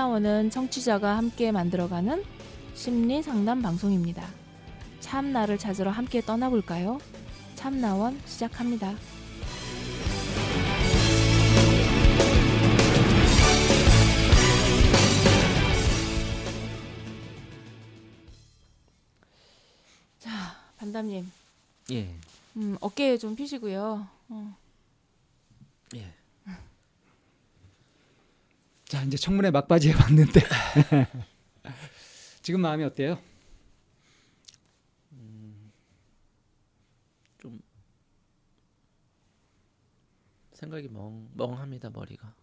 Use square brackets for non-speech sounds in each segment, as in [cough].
참나원은 청취자가 함께 만들어가는 심리 상담 방송입니다. 참나를 찾으러 함께 떠나볼까요? 참나원 시작합니다. 자, 반담님. 예. 음, 어깨 좀 피시고요. 어. 예. 자 이제 청문회 막바지에 왔는데 [laughs] 지금 마음이 어때요? 생각이 멍 멍합니다 머리가.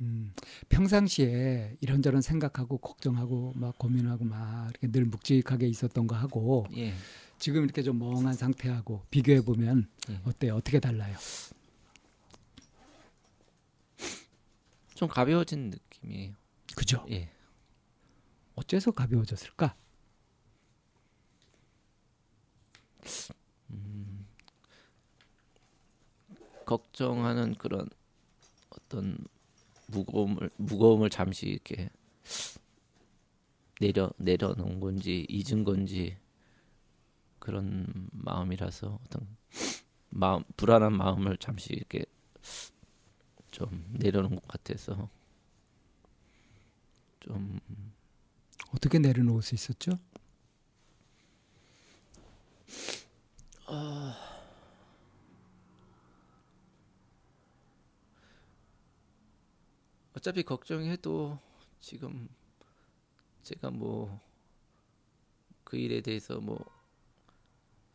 음, 평상시에 이런저런 생각하고 걱정하고 막 고민하고 막 이렇게 늘 묵직하게 있었던 거 하고 예. 지금 이렇게 좀 멍한 상태하고 비교해 보면 예. 어때요? 어떻게 달라요? 좀 가벼워진 느낌이에요. 그죠? 예. 어째서 가벼워졌을까? 걱정하는 그런 어떤 무거움을 무거움을 잠시 이렇게 내려 내려놓은 건지 잊은 건지 그런 마음이라서 어떤 마음 불안한 마음을 잠시 이렇게 좀 내려놓은 것 같아서 좀 어떻게 내려놓을 수 있었죠? 어차피 걱정해도 지금 제가 뭐 그 일에 대해서 뭐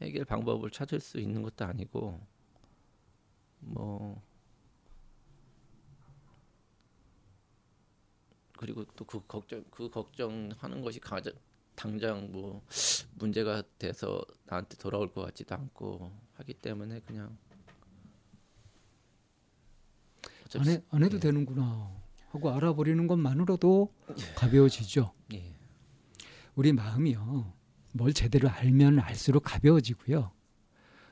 해결 방법을 찾을 수 있는 것도 아니고 뭐 그리고 또 그 걱정 그 걱정하는 것이 가장 당장 뭐 문제가 돼서 나한테 돌아올 것 같지도 않고 하기 때문에 그냥 안, 해, 안 해도 예. 되는구나 하고 알아버리는 것만으로도 가벼워지죠. 예. 우리 마음이요. 뭘 제대로 알면 알수록 가벼워지고요.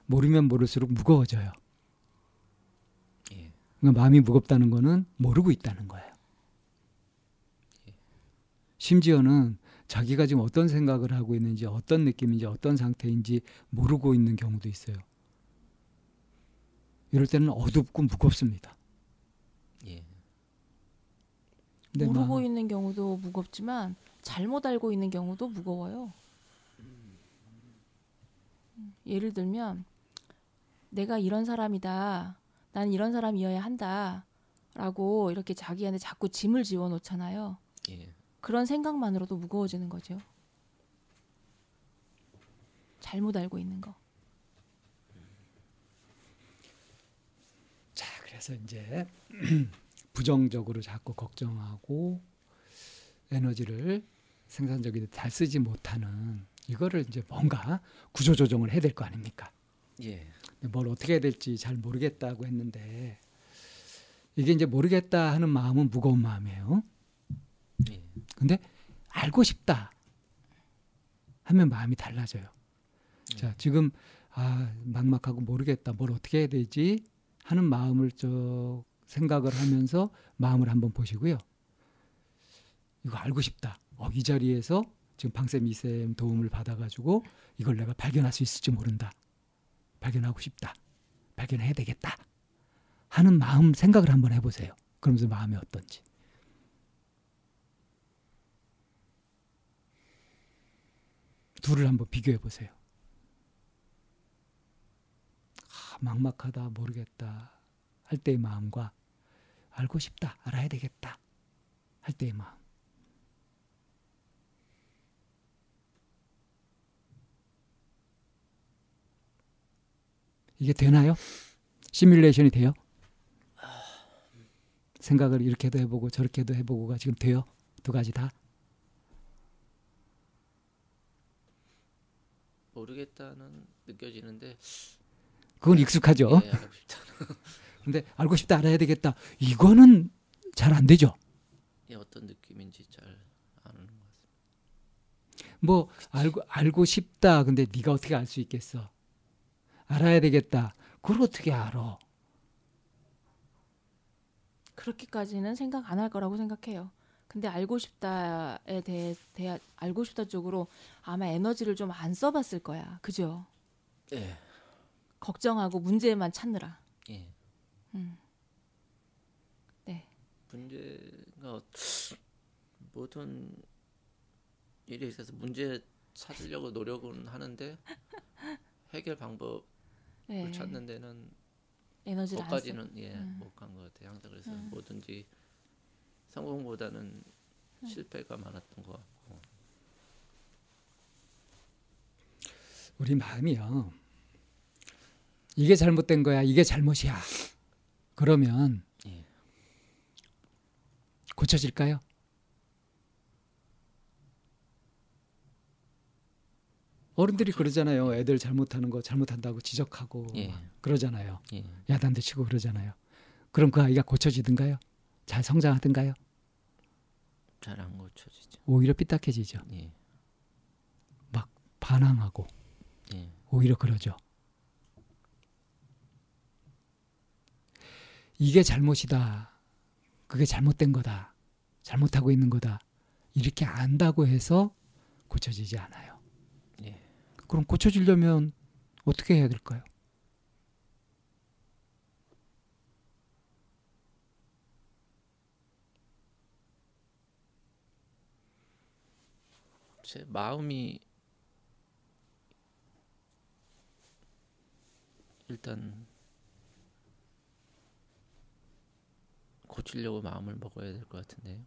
모르면 모를수록 무거워져요. 예. 그러니까 마음이 무겁다는 거는 모르고 있다는 거예요. 심지어는 자기가 지금 어떤 생각을 하고 있는지 어떤 느낌인지 어떤 상태인지 모르고 있는 경우도 있어요. 이럴 때는 어둡고 무겁습니다. 예. 근데 모르고 막 있는 경우도 무겁지만 잘못 알고 있는 경우도 무거워요. 음, 예를 들면 내가 이런 사람이다. 난 이런 사람이어야 한다. 라고 이렇게 자기한테 자꾸 짐을 지워 놓잖아요. 예. 그런 생각만으로도 무거워지는 거죠. 잘못 알고 있는 거. 자, 그래서 이제 [clears throat] 부정적으로 자꾸 걱정하고 에너지를 생산적으로 잘 쓰지 못하는 이거를 이제 뭔가 구조 조정을 해야 될 거 아닙니까? 예. 뭘 어떻게 해야 될지 잘 모르겠다고 했는데 이게 이제 모르겠다 하는 마음은 무거운 마음이에요. 예. 근데 알고 싶다 하면 마음이 달라져요. 자, 지금 아, 막막하고 모르겠다. 뭘 어떻게 해야 되지? 하는 마음을 저 생각을 하면서 마음을 한번 보시고요. 이거 알고 싶다. 어, 이 자리에서 지금 방쌤 이쌤 도움을 받아가지고 이걸 내가 발견할 수 있을지 모른다. 발견하고 싶다. 발견해야 되겠다. 하는 마음 생각을 한번 해보세요. 그러면서 마음이 어떤지. 둘을 한번 비교해 보세요. 아, 막막하다, 모르겠다 할 때의 마음과 알고 싶다, 알아야 되겠다 할 때의 마음. 이게 되나요? 시뮬레이션이 돼요? 생각을 이렇게도 해보고 저렇게도 해보고가 지금 돼요? 두 가지 다? 모르겠다는 느껴지는데 그건 익숙하죠. 예, 알고 싶다. [laughs] 근데 알고 싶다, 알아야 되겠다. 이거는 잘 안 되죠. 예, 어떤 느낌인지 잘 아는 것 같습니다. 뭐 알고 알고 싶다. 근데 네가 어떻게 알 수 있겠어? 알아야 되겠다. 그걸 어떻게 알아? 그렇게까지는 생각 안 할 거라고 생각해요. 근데 알고 싶다에 대해, 대해 알고 싶다 쪽으로 아마 에너지를 좀 안 써봤을 거야. 그죠? 예. 걱정하고 문제만 찾느라. 예. 음. 네. 문제가 모든 일에 있어서 문제 찾으려고 노력은 하는데 해결 방법을 네. 찾는 데는 에너지를. 거기까지는 예, 음. 못간 것 같아요. 항상 그래서 음. 뭐든지 성공보다는 실패가 많았던 것 같고. 우리 마음이요. 이게 잘못된 거야. 이게 잘못이야. 그러면 예. 고쳐질까요? 어른들이 그러잖아요. 애들 잘못하는 거 잘못한다고 지적하고 예. 막 그러잖아요. 예. 야단도 치고 그러잖아요. 그럼 그 아이가 고쳐지든가요? 잘 성장하든가요? 잘 안 고쳐지죠. 오히려 삐딱해지죠. 예. 반항하고 예. 오히려 그러죠. 이게 잘못이다. 그게 잘못된 거다. 잘못하고 있는 거다. 이렇게 안다고 해서 고쳐지지 않아요. 예. 그럼 고쳐지려면 어떻게 해야 될까요? 제 마음이 일단 고치려고 마음을 먹어야 될 것 같은데요.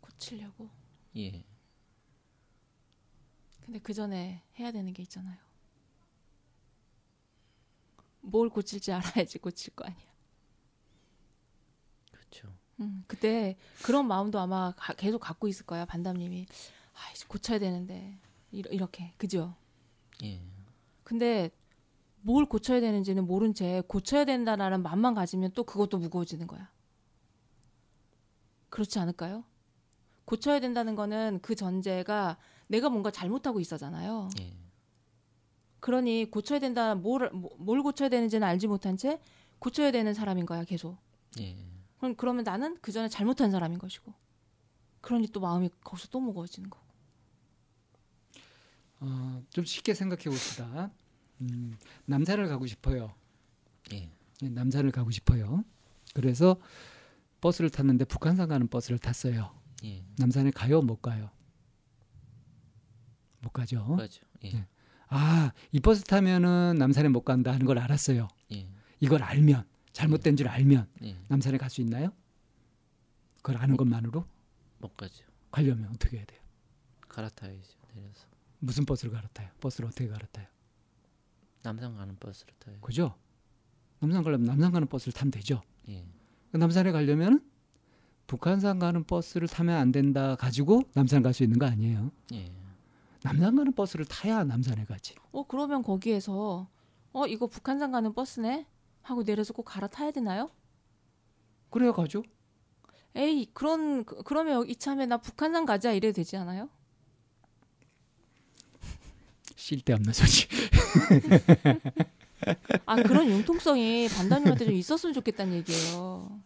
고치려고. 예. 근데 그 전에 해야 되는 게 있잖아요. 뭘 고칠지 알아야지 고칠 거 아니야. 그렇죠. 음, 그때 그런 마음도 아마 가- 계속 갖고 있을 거야 반담님이. 아, 이제 고쳐야 되는데 이러, 이렇게 그죠? 예. 근데 뭘 고쳐야 되는지는 모른 채 고쳐야 된다라는 마음만 가지면 또 그것도 무거워지는 거야. 그렇지 않을까요? 고쳐야 된다는 거는 그 전제가 내가 뭔가 잘못하고 있어잖아요. 예. 그러니 고쳐야 된다 뭘, 뭐- 뭘 고쳐야 되는지는 알지 못한 채 고쳐야 되는 사람인 거야 계속. 예. 그럼 그러면 나는 그 전에 잘못한 사람인 것이고. 그러니 또 마음이 거기서 또 무거워지는 거고. 어, 좀 쉽게 생각해 봅시다. 음, 남산을 가고 싶어요. 예. 예, 남산을 가고 싶어요. 그래서 버스를 탔는데 북한산 가는 버스를 탔어요. 예. 남산에 가요, 못 가요? 못 가죠. 맞죠. 예. 예. 아, 이 버스 타면은 남산에 못 간다 하는 걸 알았어요. 예. 이걸 알면 잘못된 줄 알면 예. 남산에 갈 수 있나요? 그걸 아는 것만으로 못 가죠. 가려면 어떻게 해야 돼요? 갈아타야죠. 내려서 무슨 버스를 갈아타요? 버스를 어떻게 갈아타요? 남산 가는 버스를 타요. 그죠? 남산 가려면 남산 가는 버스를 타면 되죠. 예. 남산에 가려면 북한산 가는 버스를 타면 안 된다 가지고 남산 갈 수 있는 거 아니에요. 예. 남산 가는 버스를 타야 남산에 가지. 어 그러면 거기에서 어 이거 북한산 가는 버스네 하고 내려서 꼭 갈아타야 되나요? 그래야 가죠. 에이 그런 그, 그러면 이참에 나 북한산 가자 이래 되지 않아요? [laughs] 쓸데없는 소리. [laughs] 아 그런 융통성이 반다님한테 좀 있었으면 좋겠다는 얘기예요.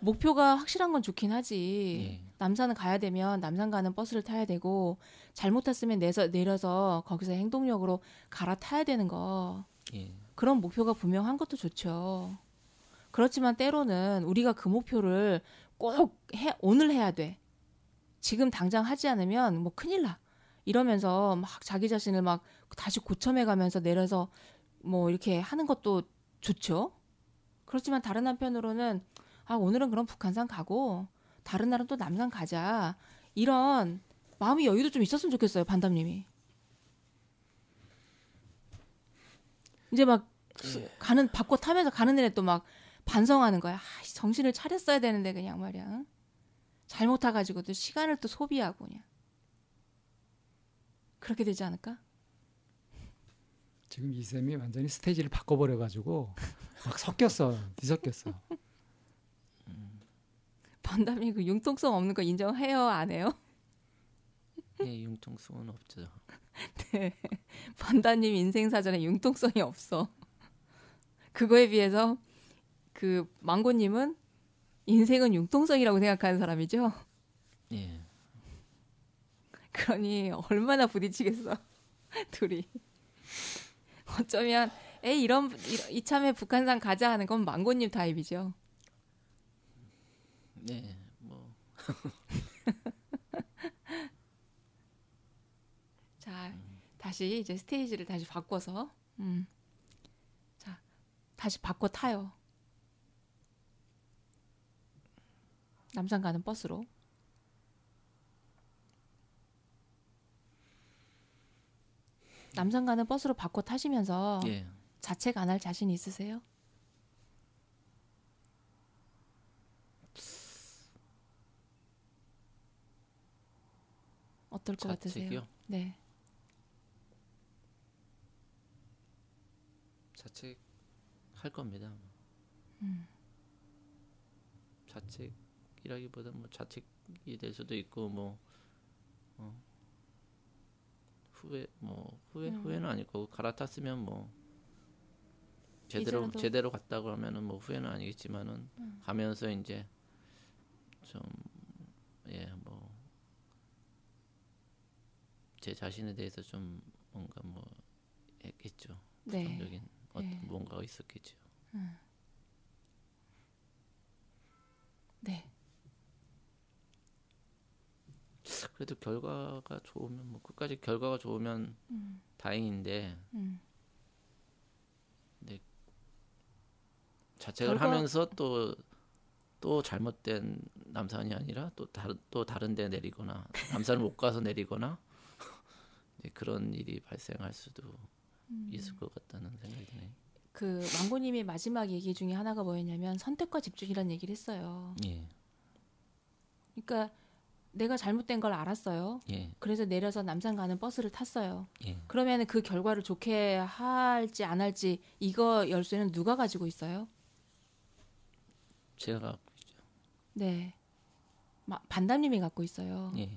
목표가 확실한 건 좋긴 하지. 예. 남산은 가야 되면 남산 가는 버스를 타야 되고 잘못 탔으면 내서 내려서 거기서 행동력으로 갈아타야 되는 거 예. 그런 목표가 분명한 것도 좋죠. 그렇지만 때로는 우리가 그 목표를 꼭 해, 오늘 해야 돼. 지금 당장 하지 않으면 뭐 큰일 나. 이러면서 막 자기 자신을 막 다시 고쳐매 가면서 내려서 뭐 이렇게 하는 것도 좋죠. 그렇지만 다른 한편으로는 아, 오늘은 그럼 북한산 가고 다른 날은 또 남산 가자. 이런 마음의 여유도 좀 있었으면 좋겠어요, 반담님이. 이제 막 가는 바꿔 타면서 가는 애또 막 반성하는 거야. 아, 씨, 정신을 차렸어야 되는데 그냥 말이야. 응? 잘못 타가지고 또 시간을 또 소비하고 그냥 그렇게 되지 않을까? 지금 이 쌤이 완전히 스테이지를 바꿔버려 가지고 막 섞였어, 뒤섞였어. [laughs] 반담이 그 융통성 없는 거 인정해요, 안 해요? [laughs] 예. 융통성은 없죠. [laughs] 반다님 인생 사전에 융통성이 없어. 그거에 비해서 그 망고님은 인생은 융통성이라고 생각하는 사람이죠. 예. 그러니 얼마나 부딪히겠어 [laughs] 둘이. 어쩌면 에이 이런 이- 이참에 북한산 가자 하는 건 망고님 타입이죠. 네. 뭐 [laughs] 자 다시 이제 스테이지를 다시 바꿔서 음. 자 다시 바꿔 타요. 남산 가는 버스로. 남산 가는 버스로 바꿔 타시면서 예. 자책 안 할 자신 있으세요? 어떨 것 같으세요? 자책이요? 네. 자책 할 겁니다. 음. 자책이라기보다 뭐 자책이 될 수도 있고 뭐 어, 후회 뭐 후회 음. 후회는 아닐 거고 갈아탔으면 뭐 제대로 이제라도- 제대로 갔다 그러면은 뭐 후회는 아니겠지만은 음. 가면서 이제 좀 예 뭐 제 자신에 대해서 좀 뭔가 뭐 했겠죠. 네. 부정적인 어떤 네. 뭔가가 있었겠죠. 네. 그래도 결과가 좋으면 뭐 끝까지 결과가 좋으면 음. 다행인데 음. 자책을 결과- 하면서 또 또 잘못된 남산이 아니라 또 다른 또 다른 데 내리거나 남산을 못 가서 내리거나 그런 일이 발생할 수도 음. 있을 것 같다는 생각이 드네요. 그 망고님이 마지막 얘기 중에 하나가 뭐였냐면 선택과 집중이라는 얘기를 했어요. 예, 그러니까 내가 잘못된 걸 알았어요. 예, 그래서 내려서 남산 가는 버스를 탔어요. 예. 그러면 그 결과를 좋게 할지 안 할지 이거 열쇠는 누가 가지고 있어요? 제가 갖고 있죠. 네. 마- 반담님이 갖고 있어요. 예,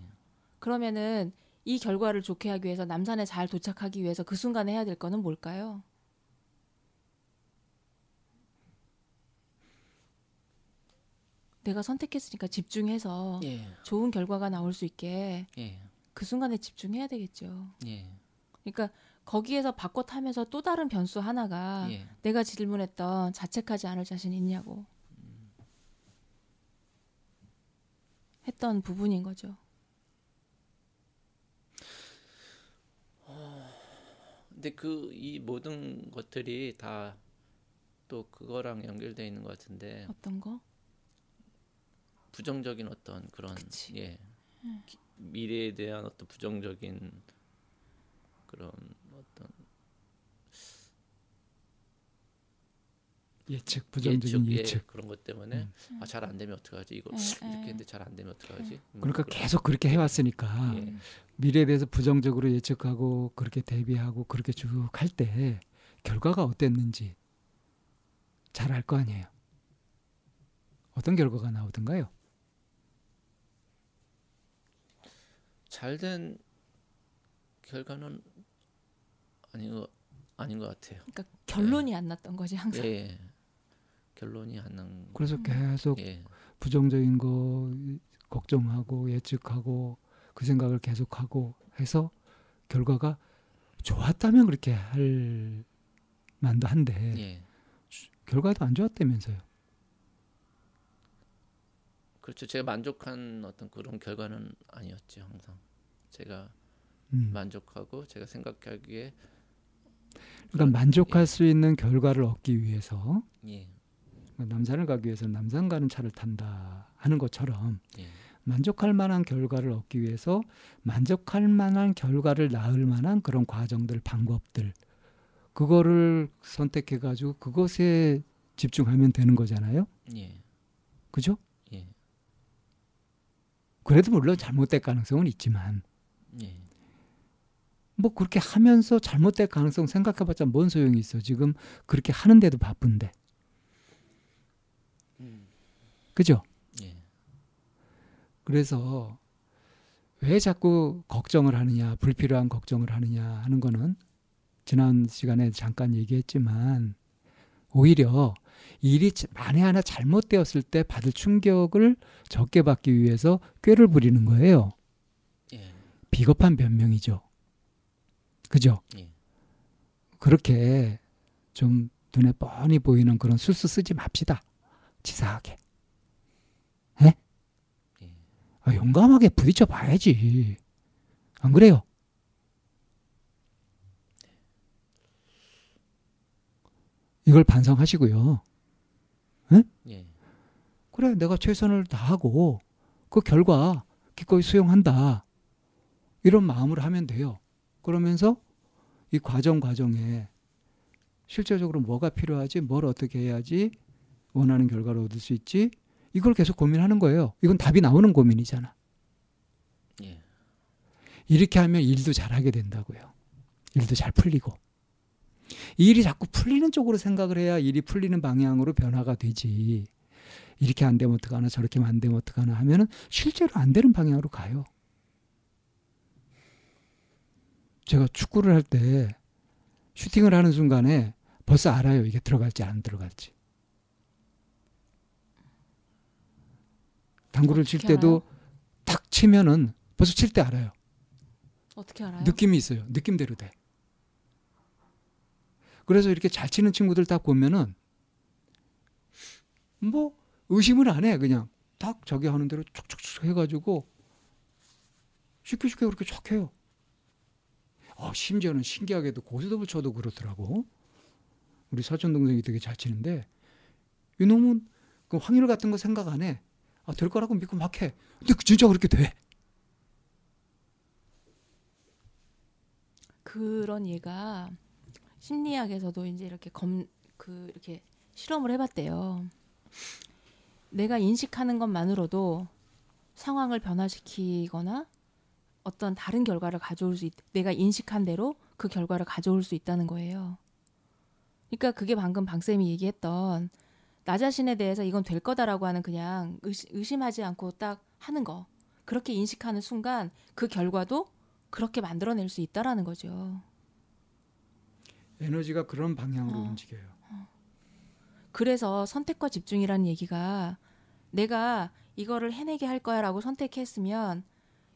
그러면은 이 결과를 좋게 하기 위해서 남산에 잘 도착하기 위해서 그 순간에 해야 될 거는 뭘까요? 내가 선택했으니까 집중해서 예, 좋은 결과가 나올 수 있게 예, 그 순간에 집중해야 되겠죠. 예, 그러니까 거기에서 바꿔 타면서 또 다른 변수 하나가 예. 내가 질문했던 자책하지 않을 자신 있냐고 했던 부분인 거죠. 근데 그 이 모든 것들이 다 또 그거랑 연결돼 있는 것 같은데 어떤 거? 부정적인 어떤 그런 그치. 예 기- 미래에 대한 어떤 부정적인 그런 어떤 예측 부정적인 예측, 예측. 예, 그런 것 때문에 아잘 안 되면 어떡하지 이거 에, 이렇게 에. 했는데 잘 안 되면 어떡하지 음, 그러니까 그런- 계속 그렇게 해왔으니까 예, 미래에 대해서 부정적으로 예측하고 그렇게 대비하고 그렇게 쭉 할 때 결과가 어땠는지 잘 알 거 아니에요. 어떤 결과가 나오던가요? 잘 된 결과는 아닌 거 아닌 것 같아요. 그러니까 결론이 안 났던 거지 항상. 예, 예. 결론이 안 난. 그래서 음. 계속 예, 부정적인 거 걱정하고 예측하고 그 생각을 계속하고 해서 결과가 좋았다면 그렇게 할 만도 한데 예. 결과도 안 좋았다면서요. 그렇죠. 제가 만족한 어떤 그런 결과는 아니었죠. 항상 제가 음. 만족하고 제가 생각하기에 그러니까 만족할 수 있는 결과를 얻기 위해서 예, 남산을 가기 위해서 남산 가는 차를 탄다 하는 것처럼 예, 만족할 만한 결과를 얻기 위해서 만족할 만한 결과를 낳을 만한 그런 과정들 방법들 그거를 선택해 가지고 그것에 집중하면 되는 거잖아요. 예, 그죠? 예, 그래도 물론 잘못될 가능성은 있지만 예, 뭐 그렇게 하면서 잘못될 가능성 생각해봤자 뭔 소용이 있어. 지금 그렇게 하는데도 바쁜데. 음, 그죠? 예, 그래서 왜 자꾸 걱정을 하느냐, 불필요한 걱정을 하느냐 하는 거는 지난 시간에 잠깐 얘기했지만 오히려 일이 자- 만에 하나 잘못되었을 때 받을 충격을 적게 받기 위해서 꾀를 부리는 거예요. 예. 비겁한 변명이죠. 그죠? 예. 그렇게 좀 눈에 뻔히 보이는 그런 술수 쓰지 맙시다. 치사하게. 예? 예. 아, 용감하게 부딪혀 봐야지. 안 그래요? 이걸 반성하시고요. 예. 그래, 내가 최선을 다하고 그 결과 기꺼이 수용한다. 이런 마음으로 하면 돼요. 그러면서 이 과정 과정에 실제적으로 뭐가 필요하지, 뭘 어떻게 해야지 원하는 결과를 얻을 수 있지, 이걸 계속 고민하는 거예요. 이건 답이 나오는 고민이잖아. 예. 이렇게 하면 일도 잘하게 된다고요. 일도 잘 풀리고. 이 일이 자꾸 풀리는 쪽으로 생각을 해야 일이 풀리는 방향으로 변화가 되지. 이렇게 안 되면 어떡하나 저렇게 안 되면 어떡하나 하면은 실제로 안 되는 방향으로 가요. 제가 축구를 할 때 슈팅을 하는 순간에 벌써 알아요. 이게 들어갈지 안 들어갈지. 당구를 칠 때도 탁 치면은 벌써 칠 때 알아요. 어떻게 알아요? 느낌이 있어요. 느낌대로 돼. 그래서 이렇게 잘 치는 친구들 딱 보면은 뭐 의심을 안 해. 그냥 딱 저기 하는 대로 촉촉촉 해가지고 쉽게 쉽게 그렇게 척 해요. 어, 심지어는 신기하게도 고스톱을 쳐도 그렇더라고. 우리 사촌 동생이 되게 잘 치는데 이놈은 그 확률 같은 거 생각 안 해. 아, 될 거라고 믿고 막 해. 근데 진짜 그렇게 돼. 그런 얘가 심리학에서도 이제 이렇게 검 그 이렇게 실험을 해봤대요. 내가 인식하는 것만으로도 상황을 변화시키거나 어떤 다른 결과를 가져올 수 있, 내가 인식한 대로 그 결과를 가져올 수 있다는 거예요. 그러니까 그게 방금 방 쌤이 얘기했던 나 자신에 대해서 이건 될 거다라고 하는 그냥 의심, 의심하지 않고 딱 하는 거. 그렇게 인식하는 순간 그 결과도 그렇게 만들어낼 수 있다라는 거죠. 에너지가 그런 방향으로 어. 움직여요. 그래서 선택과 집중이라는 얘기가 내가 이거를 해내게 할 거야라고 선택했으면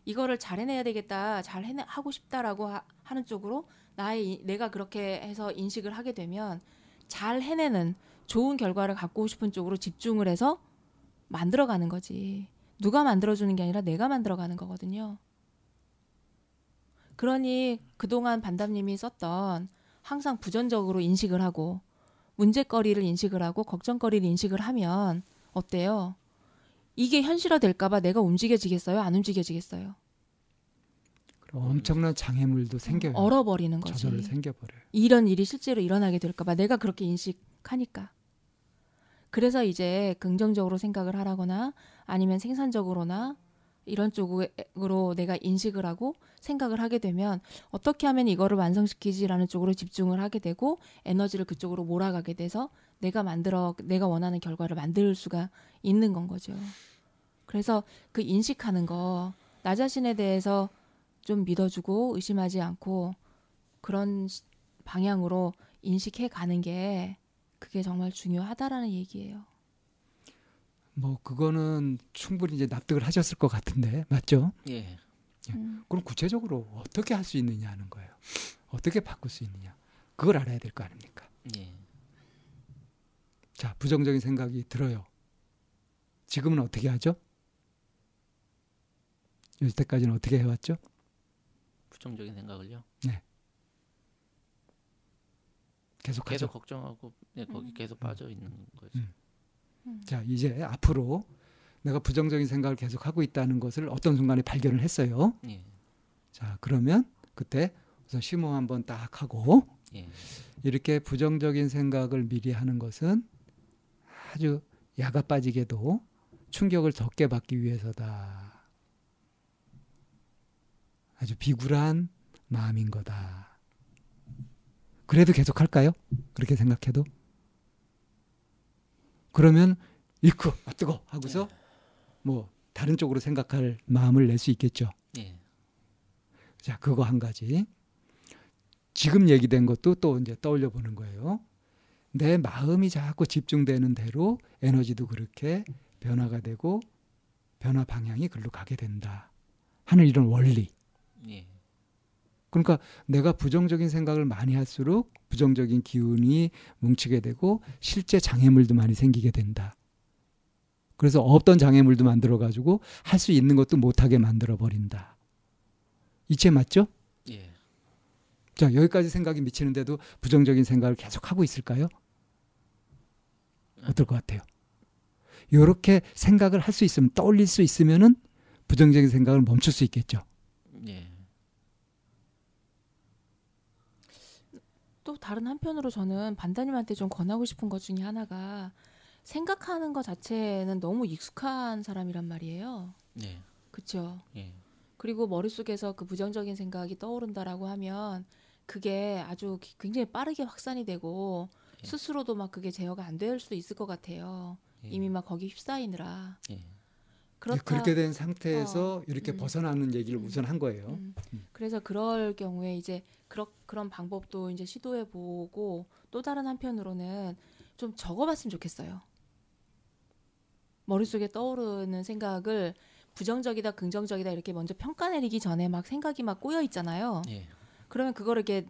이거를 잘 해내야 되겠다, 잘 해내 하고 싶다라고 하, 는 쪽으로 나의 이- 내가 그렇게 해서 인식을 하게 되면 잘 해내는 좋은 결과를 갖고 싶은 쪽으로 집중을 해서 만들어가는 거지. 누가 만들어주는 게 아니라 내가 만들어가는 거거든요. 그러니 그동안 반담님이 썼던 항상 부정적으로 인식을 하고 문제거리를 인식을 하고 걱정거리를 인식을 하면 어때요? 이게 현실화 될까봐 내가 움직여지겠어요? 안 움직여지겠어요? 그럼 엄청난 장애물도 생겨요. 얼어버리는 거지. 저절로 생겨버려요. 이런 일이 실제로 일어나게 될까봐 내가 그렇게 인식 하니까. 그래서 이제 긍정적으로 생각을 하라거나 아니면 생산적으로나 이런 쪽으로 내가 인식을 하고 생각을 하게 되면 어떻게 하면 이거를 완성시키지라는 쪽으로 집중을 하게 되고 에너지를 그쪽으로 몰아가게 돼서 내가 만들어 내가 원하는 결과를 만들 수가 있는 건 거죠. 그래서 그 인식하는 거 나 자신에 대해서 좀 믿어주고 의심하지 않고 그런 시- 방향으로 인식해 가는 게 그게 정말 중요하다라는 얘기예요. 뭐 그거는 충분히 이제 납득을 하셨을 것 같은데 맞죠? 예. 음. 그럼 구체적으로 어떻게 할 수 있느냐 하는 거예요. 어떻게 바꿀 수 있느냐. 그걸 알아야 될 거 아닙니까? 예. 자, 부정적인 생각이 들어요. 지금은 어떻게 하죠? 여태까지는 어떻게 해왔죠? 부정적인 생각을요. 계속. 계속 걱정하고 네, 거기 음. 계속 빠져 있는 거죠. 음. 자, 이제 앞으로 내가 부정적인 생각을 계속 하고 있다는 것을 어떤 순간에 발견을 했어요. 예. 자, 그러면 그때 우선 심호 한번 딱 하고 예. 이렇게 부정적인 생각을 미리 하는 것은 아주 야가 빠지게도 충격을 적게 받기 위해서다. 아주 비굴한 마음인 거다. 그래도 계속 할까요? 그렇게 생각해도? 그러면 일크 아 뜨거 하고서 뭐 다른 쪽으로 생각할 마음을 낼 수 있겠죠. 예. 자, 그거 한 가지. 지금 얘기된 것도 또 이제 떠올려 보는 거예요. 내 마음이 자꾸 집중되는 대로 에너지도 그렇게 변화가 되고 변화 방향이 글로 가게 된다 하는 이런 원리. 예. 그러니까 내가 부정적인 생각을 많이 할수록 부정적인 기운이 뭉치게 되고 실제 장애물도 많이 생기게 된다. 그래서 없던 장애물도 만들어 가지고 할 수 있는 것도 못하게 만들어 버린다. 이체 맞죠? 예. 자 여기까지 생각이 미치는데도 부정적인 생각을 계속 하고 있을까요? 어떨 것 같아요? 이렇게 생각을 할 수 있으면 떠올릴 수 있으면은 부정적인 생각을 멈출 수 있겠죠. 예. 또 다른 한편으로 저는 반다님한테 좀 권하고 싶은 것 중에 하나가 생각하는 것 자체는 너무 익숙한 사람이란 말이에요. 예. 그렇죠. 예. 그리고 머릿속에서 그 부정적인 생각이 떠오른다라고 하면 그게 아주 기- 굉장히 빠르게 확산이 되고 예. 스스로도 막 그게 제어가 안 될 수도 있을 것 같아요. 예. 이미 막 거기 휩싸이느라. 예. 그렇다. 그렇게 된 상태에서 어, 이렇게 음. 벗어나는 얘기를 음. 우선 한 거예요. 음. 그래서 그럴 경우에 이제 그런 그런 방법도 이제 시도해 보고 또 다른 한편으로는 좀 적어봤으면 좋겠어요. 머릿속에 떠오르는 생각을 부정적이다, 긍정적이다 이렇게 먼저 평가 내리기 전에 막 생각이 막 꼬여 있잖아요. 예. 그러면 그거를 이렇게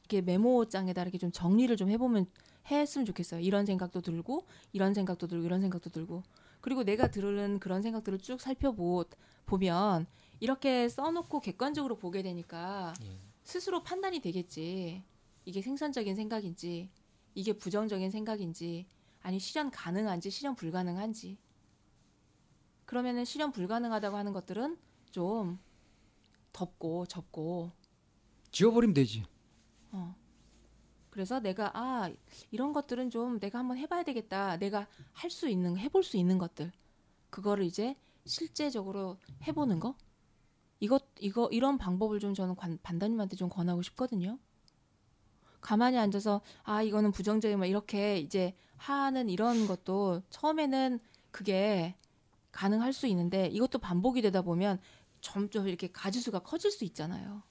이렇게 메모장에다 이렇게 좀 정리를 좀 해보면 했으면 좋겠어요. 이런 생각도 들고 이런 생각도 들고 이런 생각도 들고 그리고 내가 들은 그런 생각들을 쭉 살펴보 보면 이렇게 써놓고 객관적으로 보게 되니까 예. 스스로 판단이 되겠지. 이게 생산적인 생각인지 이게 부정적인 생각인지 아니 실현 가능한지 실현 불가능한지 그러면은 실현 불가능하다고 하는 것들은 좀 덮고 접고 지워버리면 되지. 어. 그래서 내가 아 이런 것들은 좀 내가 한번 해봐야 되겠다. 내가 할 수 있는 해볼 수 있는 것들 그거를 이제 실제적으로 해보는 거 이것 이거 이런 방법을 좀 저는 관, 반다님한테 좀 권하고 싶거든요. 가만히 앉아서 아 이거는 부정적인 막 이렇게 이제 하는 이런 것도 처음에는 그게 가능할 수 있는데 이것도 반복이 되다 보면 점점 이렇게 가지수가 커질 수 있잖아요.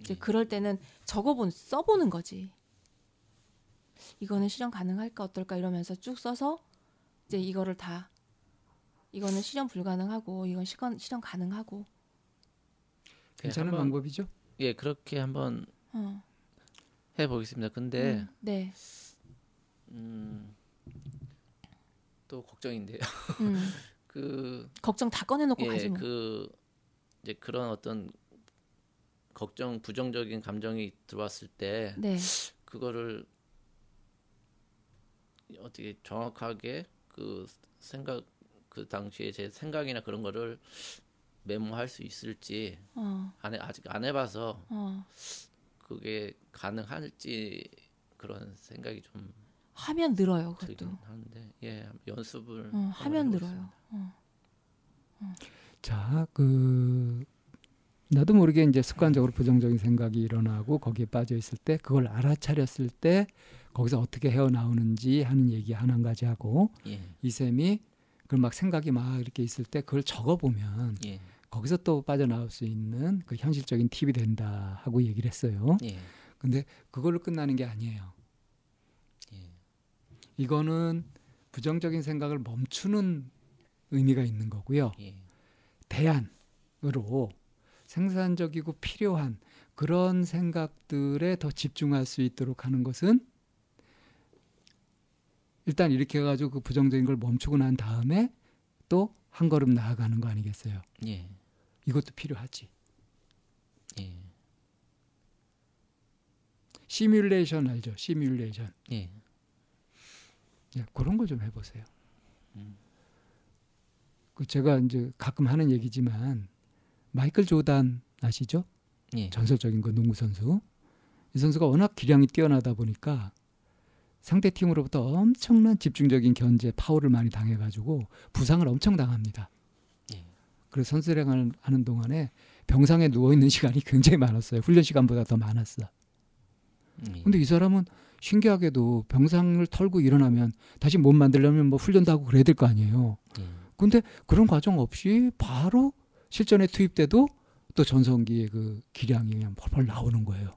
이제 그럴 때는 적어본 써보는 거지. 이거는 실현 가능할까 어떨까 이러면서 쭉 써서 이제 이거를 다 이거는 실현 불가능하고 이건 실현 실현 가능하고. 괜찮은 한번- 방법이죠. 예, 그렇게 한번 어. 해 보겠습니다. 근데 음, 네. 음, 또 걱정인데요. [laughs] 음, 그 걱정 다 꺼내놓고 예, 가지 뭐. 그 이제 그런 어떤 걱정 부정적인 감정이 들어왔을 때 네. 그거를 어떻게 정확하게 그 생각 그 당시에 제 생각이나 그런 거를 메모할 수 있을지 어. 안 해, 아직 안 해봐서 어. 그게 가능할지 그런 생각이 좀 하면 늘어요. 그것도. 하는데 예 연습을 어, 하면. 늘어요. 어. 자, 그 나도 모르게 이제 습관적으로 부정적인 생각이 일어나고 거기에 빠져 있을 때 그걸 알아차렸을 때 거기서 어떻게 헤어나오는지 하는 얘기 하나 가지 하고 예, 이쌤이 그막 생각이 막 이렇게 있을 때 그걸 적어보면 예, 거기서 또 빠져나올 수 있는 그 현실적인 팁이 된다 하고 얘기를 했어요. 예, 근데 그걸로 끝나는 게 아니에요. 예. 이거는 부정적인 생각을 멈추는 의미가 있는 거고요. 예, 대안으로 생산적이고 필요한 그런 생각들에 더 집중할 수 있도록 하는 것은 일단 이렇게 해가지고 그 부정적인 걸 멈추고 난 다음에 또 한 걸음 나아가는 거 아니겠어요? 예, 이것도 필요하지. 예, 시뮬레이션 알죠? 시뮬레이션. 예, 예, 그런 걸 좀 해보세요. 음. 그 제가 이제 가끔 하는 얘기지만 마이클 조단 아시죠? 예, 전설적인 그 농구 선수. 이 선수가 워낙 기량이 뛰어나다 보니까 상대 팀으로부터 엄청난 집중적인 견제, 파울을 많이 당해가지고 부상을 엄청 당합니다. 예. 그래서 선수생활 하는 동안에 병상에 누워 있는 [laughs] 시간이 굉장히 많았어요. 훈련 시간보다 더 많았어. 예. 근데 이 사람은 신기하게도 병상을 털고 일어나면 다시 몸 만들려면 뭐 훈련도 하고 그래야 될 거 아니에요. 예. 근데 그런 과정 없이 바로 실전에 투입돼도 또 전성기의 그 기량이 그냥 펄펄 나오는 거예요.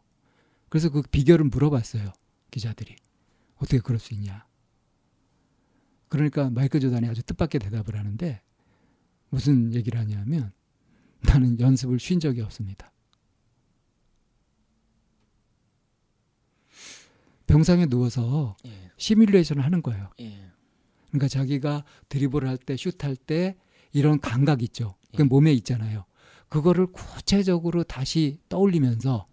그래서 그 비결을 물어봤어요. 기자들이. 어떻게 그럴 수 있냐? 그러니까 마이클 조단이 아주 뜻밖의 대답을 하는데 무슨 얘기를 하냐면 나는 연습을 쉰 적이 없습니다. 병상에 누워서 예. 시뮬레이션을 하는 거예요. 예. 그러니까 자기가 드리블을 할 때, 슛할 때 이런 감각 있죠. 그 예. 몸에 있잖아요. 그거를 구체적으로 다시 떠올리면서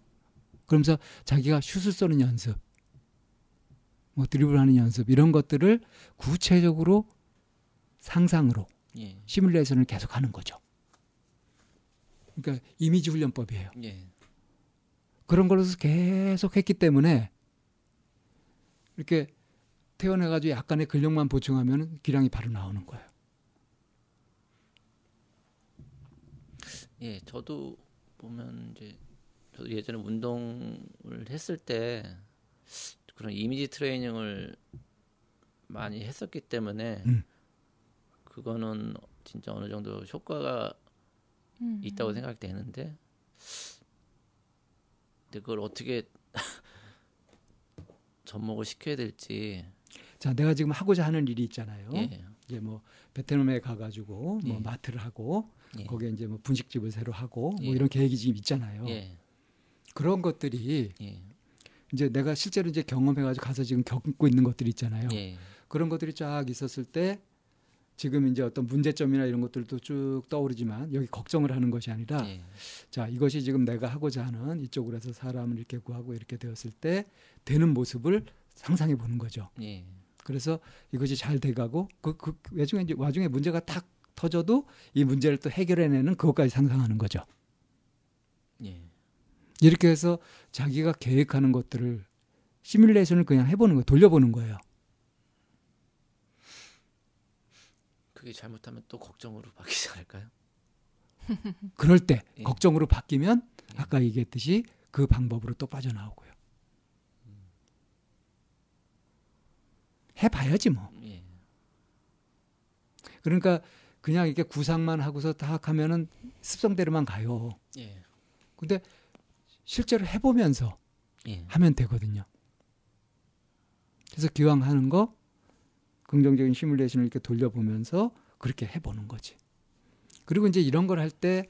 그러면서 자기가 슛을 쏘는 연습, 뭐 드리블하는 연습 이런 것들을 구체적으로 상상으로 예. 시뮬레이션을 계속 하는 거죠. 그러니까 이미지 훈련법이에요. 예. 그런 걸로 계속 했기 때문에 이렇게 태어나가지고 약간의 근력만 보충하면 기량이 바로 나오는 거예요. 예, 저도 보면 이제 저도 예전에 운동을 했을 때 그런 이미지 트레이닝을 많이 했었기 때문에 음. 그거는 진짜 어느 정도 효과가 음. 있다고 생각되는데 근데 그걸 어떻게 [laughs] 접목을 시켜야 될지 자, 내가 지금 하고자 하는 일이 있잖아요. 예, 이제 뭐 베트남에 가가지고 뭐 예. 마트를 하고 예. 거기에 이제 뭐 분식집을 새로 하고 뭐 예. 이런 계획이 지금 있잖아요. 예, 그런 것들이 예, 이제 내가 실제로 이제 경험해가지고 가서 지금 겪고 있는 것들이 있잖아요. 예, 그런 것들이 쫙 있었을 때 지금 이제 어떤 문제점이나 이런 것들도 쭉 떠오르지만 여기 걱정을 하는 것이 아니라 예, 자 이것이 지금 내가 하고자 하는 이쪽으로 해서 사람을 이렇게 구하고 이렇게 되었을 때 되는 모습을 상상해 보는 거죠. 예, 그래서 이것이 잘 돼가고 그, 그 외중에 이제 와중에 문제가 탁 터져도 이 문제를 또 해결해내는 그것까지 상상하는 거죠. 예, 이렇게 해서 자기가 계획하는 것들을 시뮬레이션을 그냥 해보는 거예요. 돌려보는 거예요. 그게 잘못하면 또 걱정으로 바뀌지 않을까요? [laughs] 그럴 때 예. 걱정으로 바뀌면 예. 아까 얘기했듯이 그 방법으로 또 빠져나오고요. 해봐야지 뭐. 예, 그러니까 그냥 이렇게 구상만 하고서 딱 하면은 습성대로만 가요. 예, 근데 실제로 해보면서 예, 하면 되거든요. 그래서 기왕 하는 거 긍정적인 시뮬레이션을 이렇게 돌려보면서 그렇게 해보는 거지. 그리고 이제 이런 걸 할 때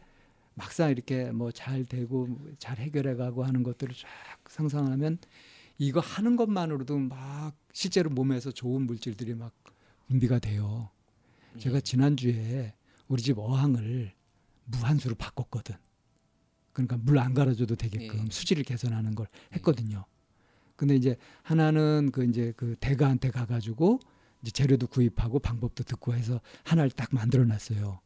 막상 이렇게 뭐 잘 되고 잘 해결해가고 하는 것들을 쫙 상상하면 이거 하는 것만으로도 막 실제로 몸에서 좋은 물질들이 막 분비가 돼요. 예. 제가 지난주에 우리 집 어항을 무한수로 바꿨거든. 그러니까 물 안 갈아줘도 되게끔 예. 수질을 개선하는 걸 했거든요. 근데 이제 하나는 그 이제 그 대가한테 가가지고 이제 재료도 구입하고 방법도 듣고 해서 하나를 딱 만들어 놨어요.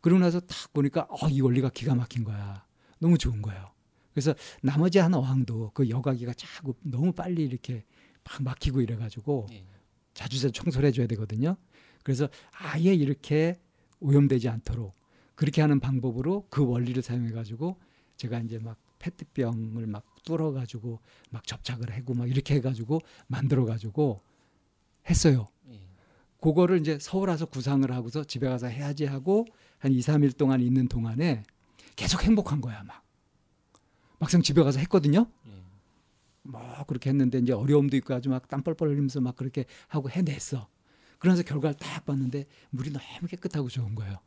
그러고 나서 딱 보니까 어, 이 원리가 기가 막힌 거야. 너무 좋은 거예요. 그래서 나머지 한 어항도 그 여과기가 자꾸 너무 빨리 이렇게 막 막히고 이래가지고 예, 자주자주 청소를 해줘야 되거든요. 그래서 아예 이렇게 오염되지 않도록 그렇게 하는 방법으로 그 원리를 사용해 가지고 제가 이제 막 페트병을 막 뚫어 가지고 막 접착을 하고 막 이렇게 해 가지고 만들어 가지고 했어요. 예, 그거를 이제 서울 와서 구상을 하고서 집에 가서 해야지 하고 한 2, 3일 동안 있는 동안에 계속 행복한 거야, 막. 막상 집에 가서 했거든요. 예, 뭐 그렇게 했는데 이제 어려움도 있고 아주 막 땀 뻘뻘 흘리면서 막 그렇게 하고 해냈어. 그러면서 결과를 딱 봤는데 물이 너무 깨끗하고 좋은 거예요.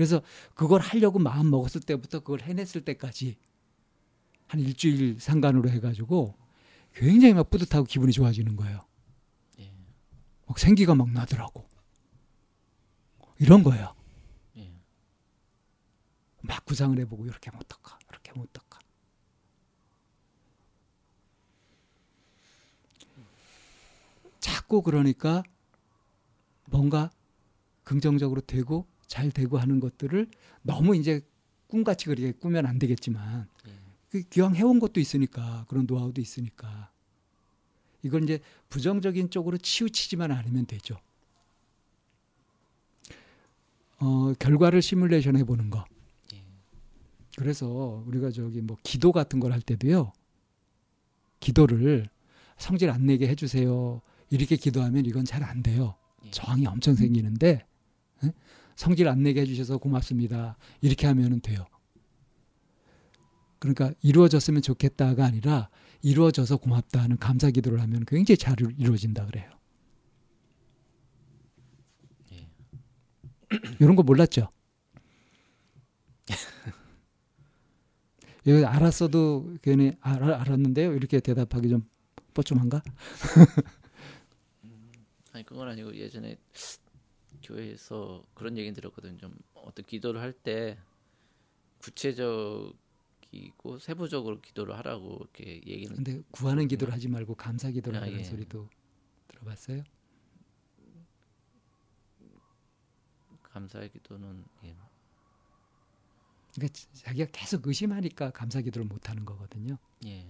그래서 그걸 하려고 마음 먹었을 때부터 그걸 해냈을 때까지 한 일주일 상간으로 해가지고 굉장히 막 뿌듯하고 기분이 좋아지는 거예요. 예, 막 생기가 막 나더라고. 이런 거예요. 예, 막 구상을 해보고 이렇게 하면 어떡하, 이렇게 하면 어떡하. 자꾸 그러니까 뭔가 긍정적으로 되고 잘 되고 하는 것들을 너무 이제 꿈같이 그렇게 꾸면 안 되겠지만 예, 그 기왕 해온 것도 있으니까 그런 노하우도 있으니까 이걸 이제 부정적인 쪽으로 치우치지만 않으면 되죠. 어, 결과를 시뮬레이션 해보는 거. 예, 그래서 우리가 저기 뭐 기도 같은 걸 할 때도요. 기도를 성질 안 내게 해주세요. 이렇게 기도하면 이건 잘 안 돼요. 예. 저항이 엄청 생기는데 예? 성질 안 내게 해주셔서 고맙습니다. 이렇게 하면은 돼요. 그러니까 이루어졌으면 좋겠다가 아니라 이루어져서 고맙다 하는 감사 기도를 하면 굉장히 잘 이루어진다 그래요. 예. 이런 거 몰랐죠? 여기 알았어도 괜히 알, 알았는데요. 이렇게 대답하기 좀 뽀좀한가? 아니 그건 아니고 예전에 교회에서 그런 얘기 들었거든요. 좀 어떤 기도를 할 때 구체적이고 세부적으로 기도를 하라고 이렇게 얘기는. 근데 구하는 기도를 하지 말고 감사 기도를 아, 하는 예. 소리도 들어봤어요? 감사의 기도는 예. 그러니까 자기가 계속 의심하니까 감사 기도를 못 하는 거거든요. 예.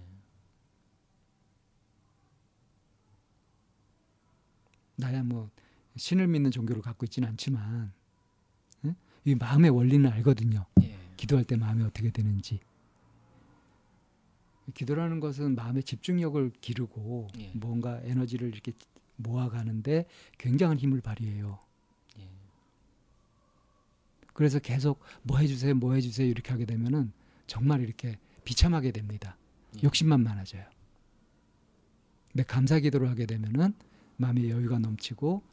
나야 뭐 신을 믿는 종교를 갖고 있지는 않지만 응? 이 마음의 원리는 알거든요. 예. 기도할 때 마음이 어떻게 되는지. 기도라는 것은 마음의 집중력을 기르고 예. 뭔가 에너지를 이렇게 모아가는데 굉장한 힘을 발휘해요. 예. 그래서 계속 뭐 해주세요, 뭐 해주세요 이렇게 하게 되면은 정말 이렇게 비참하게 됩니다. 예. 욕심만 많아져요. 근데 감사 기도를 하게 되면은 마음의 여유가 넘치고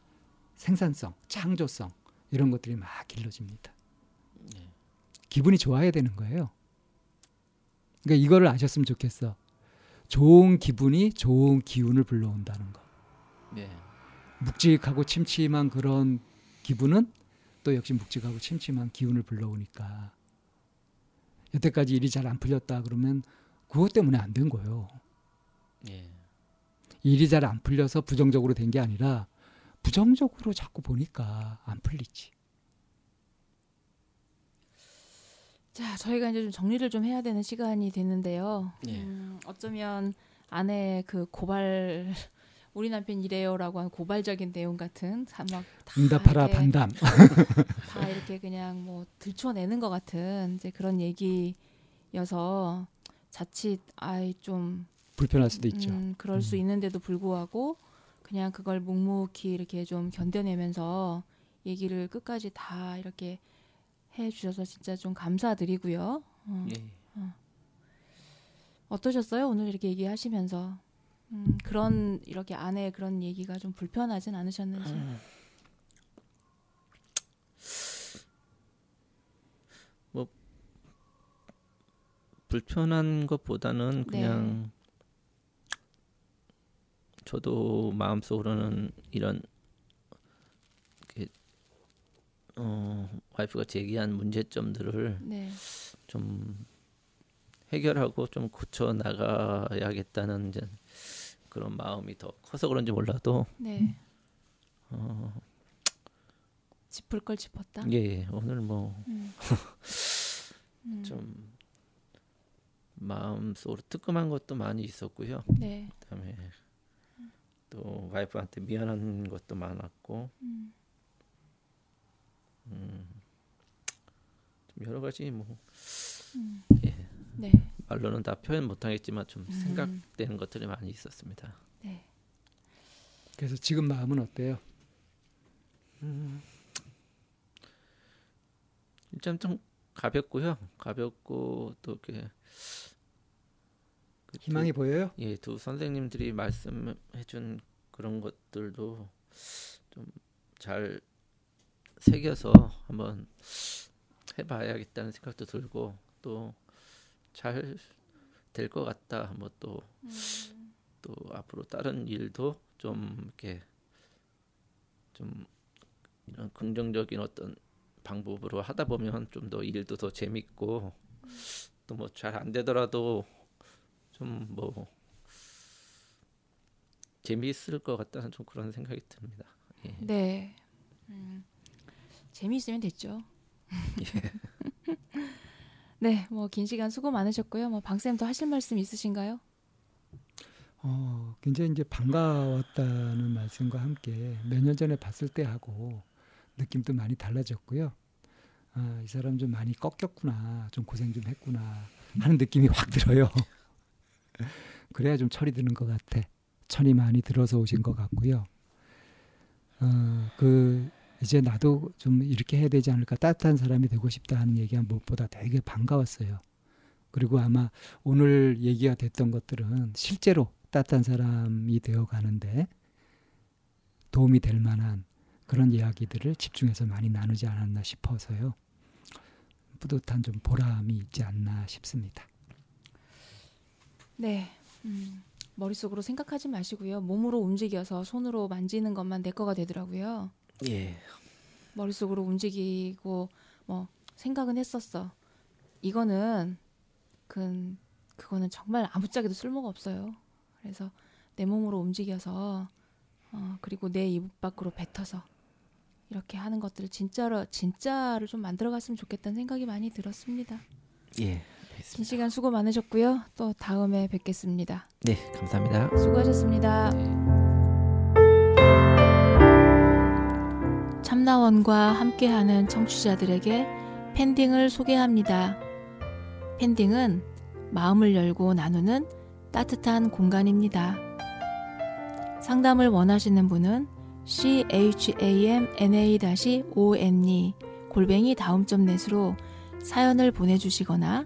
생산성, 창조성 이런 것들이 막 길러집니다. 예. 기분이 좋아야 되는 거예요. 그러니까 이거를 아셨으면 좋겠어. 좋은 기분이 좋은 기운을 불러온다는 거. 예. 묵직하고 침침한 그런 기분은 또 역시 묵직하고 침침한 기운을 불러오니까 여태까지 일이 잘 안 풀렸다 그러면 그것 때문에 안 된 거예요. 예. 일이 잘 안 풀려서 부정적으로 된 게 아니라 부정적으로 자꾸 보니까 안 풀리지. 자, 저희가 이제 좀 정리를 좀 해야 되는 시간이 됐는데요. 예. 음, 어쩌면 아내 그 고발 우리 남편 이래요라고 하는 고발적인 내용 같은 다막다 응답하라 이렇게 반담. [laughs] 다 이렇게 그냥 뭐 들춰내는 것 같은 이제 그런 얘기여서 자칫 아이 좀 불편할 수도 있죠. 음, 그럴 수 음. 있는데도 불구하고 그냥 그걸 묵묵히 이렇게 좀 견뎌내면서 얘기를 끝까지 다 이렇게 해 주셔서 진짜 좀 감사드리고요. 어, 예. 어떠셨어요? 오늘 이렇게 얘기하시면서 음, 그런 이렇게 아내의 그런 얘기가 좀 불편하진 않으셨는지. 불편한 것보다는 네. 그냥 저도 마음속으로는 이런 어, 와이프가 제기한 문제점들을 네. 좀 해결하고 좀 고쳐 나가야겠다는 이제 그런 마음이 더 커서 그런지 몰라도 네. 어, 짚을 걸 짚었다. 예, 예 오늘 뭐 음. [laughs] 좀 마음속으로 뜨끔한 것도 많이 있었고요. 네. 그다음에 또 와이프한테 미안한 것도 많았고, 음. 음, 좀 여러 가지 뭐 음. 예, 네. 말로는 다 표현 못하겠지만 좀 음. 생각되는 것들이 많이 있었습니다. 네. 그래서 지금 마음은 어때요? 일단 좀 가볍고요. 가볍고 또 이렇게 그 희망이 보여요? 예, 두 선생님들이 말씀해준 그런 것들도 좀 잘 새겨서 한번 해봐야겠다는 생각도 들고 또 잘 될 것 같다. 뭐또또 앞으로 다른 일도 좀 이렇게 좀 이런 긍정적인 어떤 방법으로 하다 보면 좀 더 일도 더 재밌고 또 뭐 잘 안 되더라도 좀 뭐 재미있을 것 같다는 좀 그런 생각이 듭니다. 예. 네. 음. 재미있으면 됐죠. [laughs] 네, 뭐 긴 시간 수고 많으셨고요. 뭐 방쌤도 하실 말씀 있으신가요? 어, 굉장히 이제 반가웠다는 말씀과 함께 몇 년 전에 봤을 때하고 느낌도 많이 달라졌고요. 아, 이 사람 좀 많이 꺾였구나, 좀 고생 좀 했구나 하는 느낌이 확 들어요. [laughs] 그래야 좀 철이 드는 것 같아. 철이 많이 들어서 오신 것 같고요. 어, 그 이제 나도 좀 이렇게 해야 되지 않을까 따뜻한 사람이 되고 싶다 하는 얘기가 무엇보다 되게 반가웠어요. 그리고 아마 오늘 얘기가 됐던 것들은 실제로 따뜻한 사람이 되어 가는데 도움이 될 만한 그런 이야기들을 집중해서 많이 나누지 않았나 싶어서요. 뿌듯한 좀 보람이 있지 않나 싶습니다. 네. 음, 머릿속으로 생각하지 마시고요. 몸으로 움직여서 손으로 만지는 것만 내 거가 되더라고요. 예. 머릿속으로 움직이고 뭐 생각은 했었어. 이거는 그 그거는 정말 아무짝에도 쓸모가 없어요. 그래서 내 몸으로 움직여서 어, 그리고 내 입 밖으로 뱉어서 이렇게 하는 것들을 진짜로 진짜를 좀 만들어 갔으면 좋겠다는 생각이 많이 들었습니다. 예. 긴 알겠습니다. 시간 수고 많으셨고요. 또 다음에 뵙겠습니다. 네, 감사합니다. 수고하셨습니다. 네. 참나원과 함께하는 청취자들에게 팬딩을 소개합니다. 팬딩은 마음을 열고 나누는 따뜻한 공간입니다. 상담을 원하시는 분은 chamna-one 골뱅이 다음점 넷으로 사연을 보내주시거나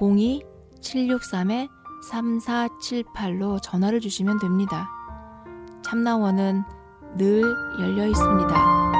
02-763-3478로 전화를 주시면 됩니다. 참나원은 늘 열려 있습니다.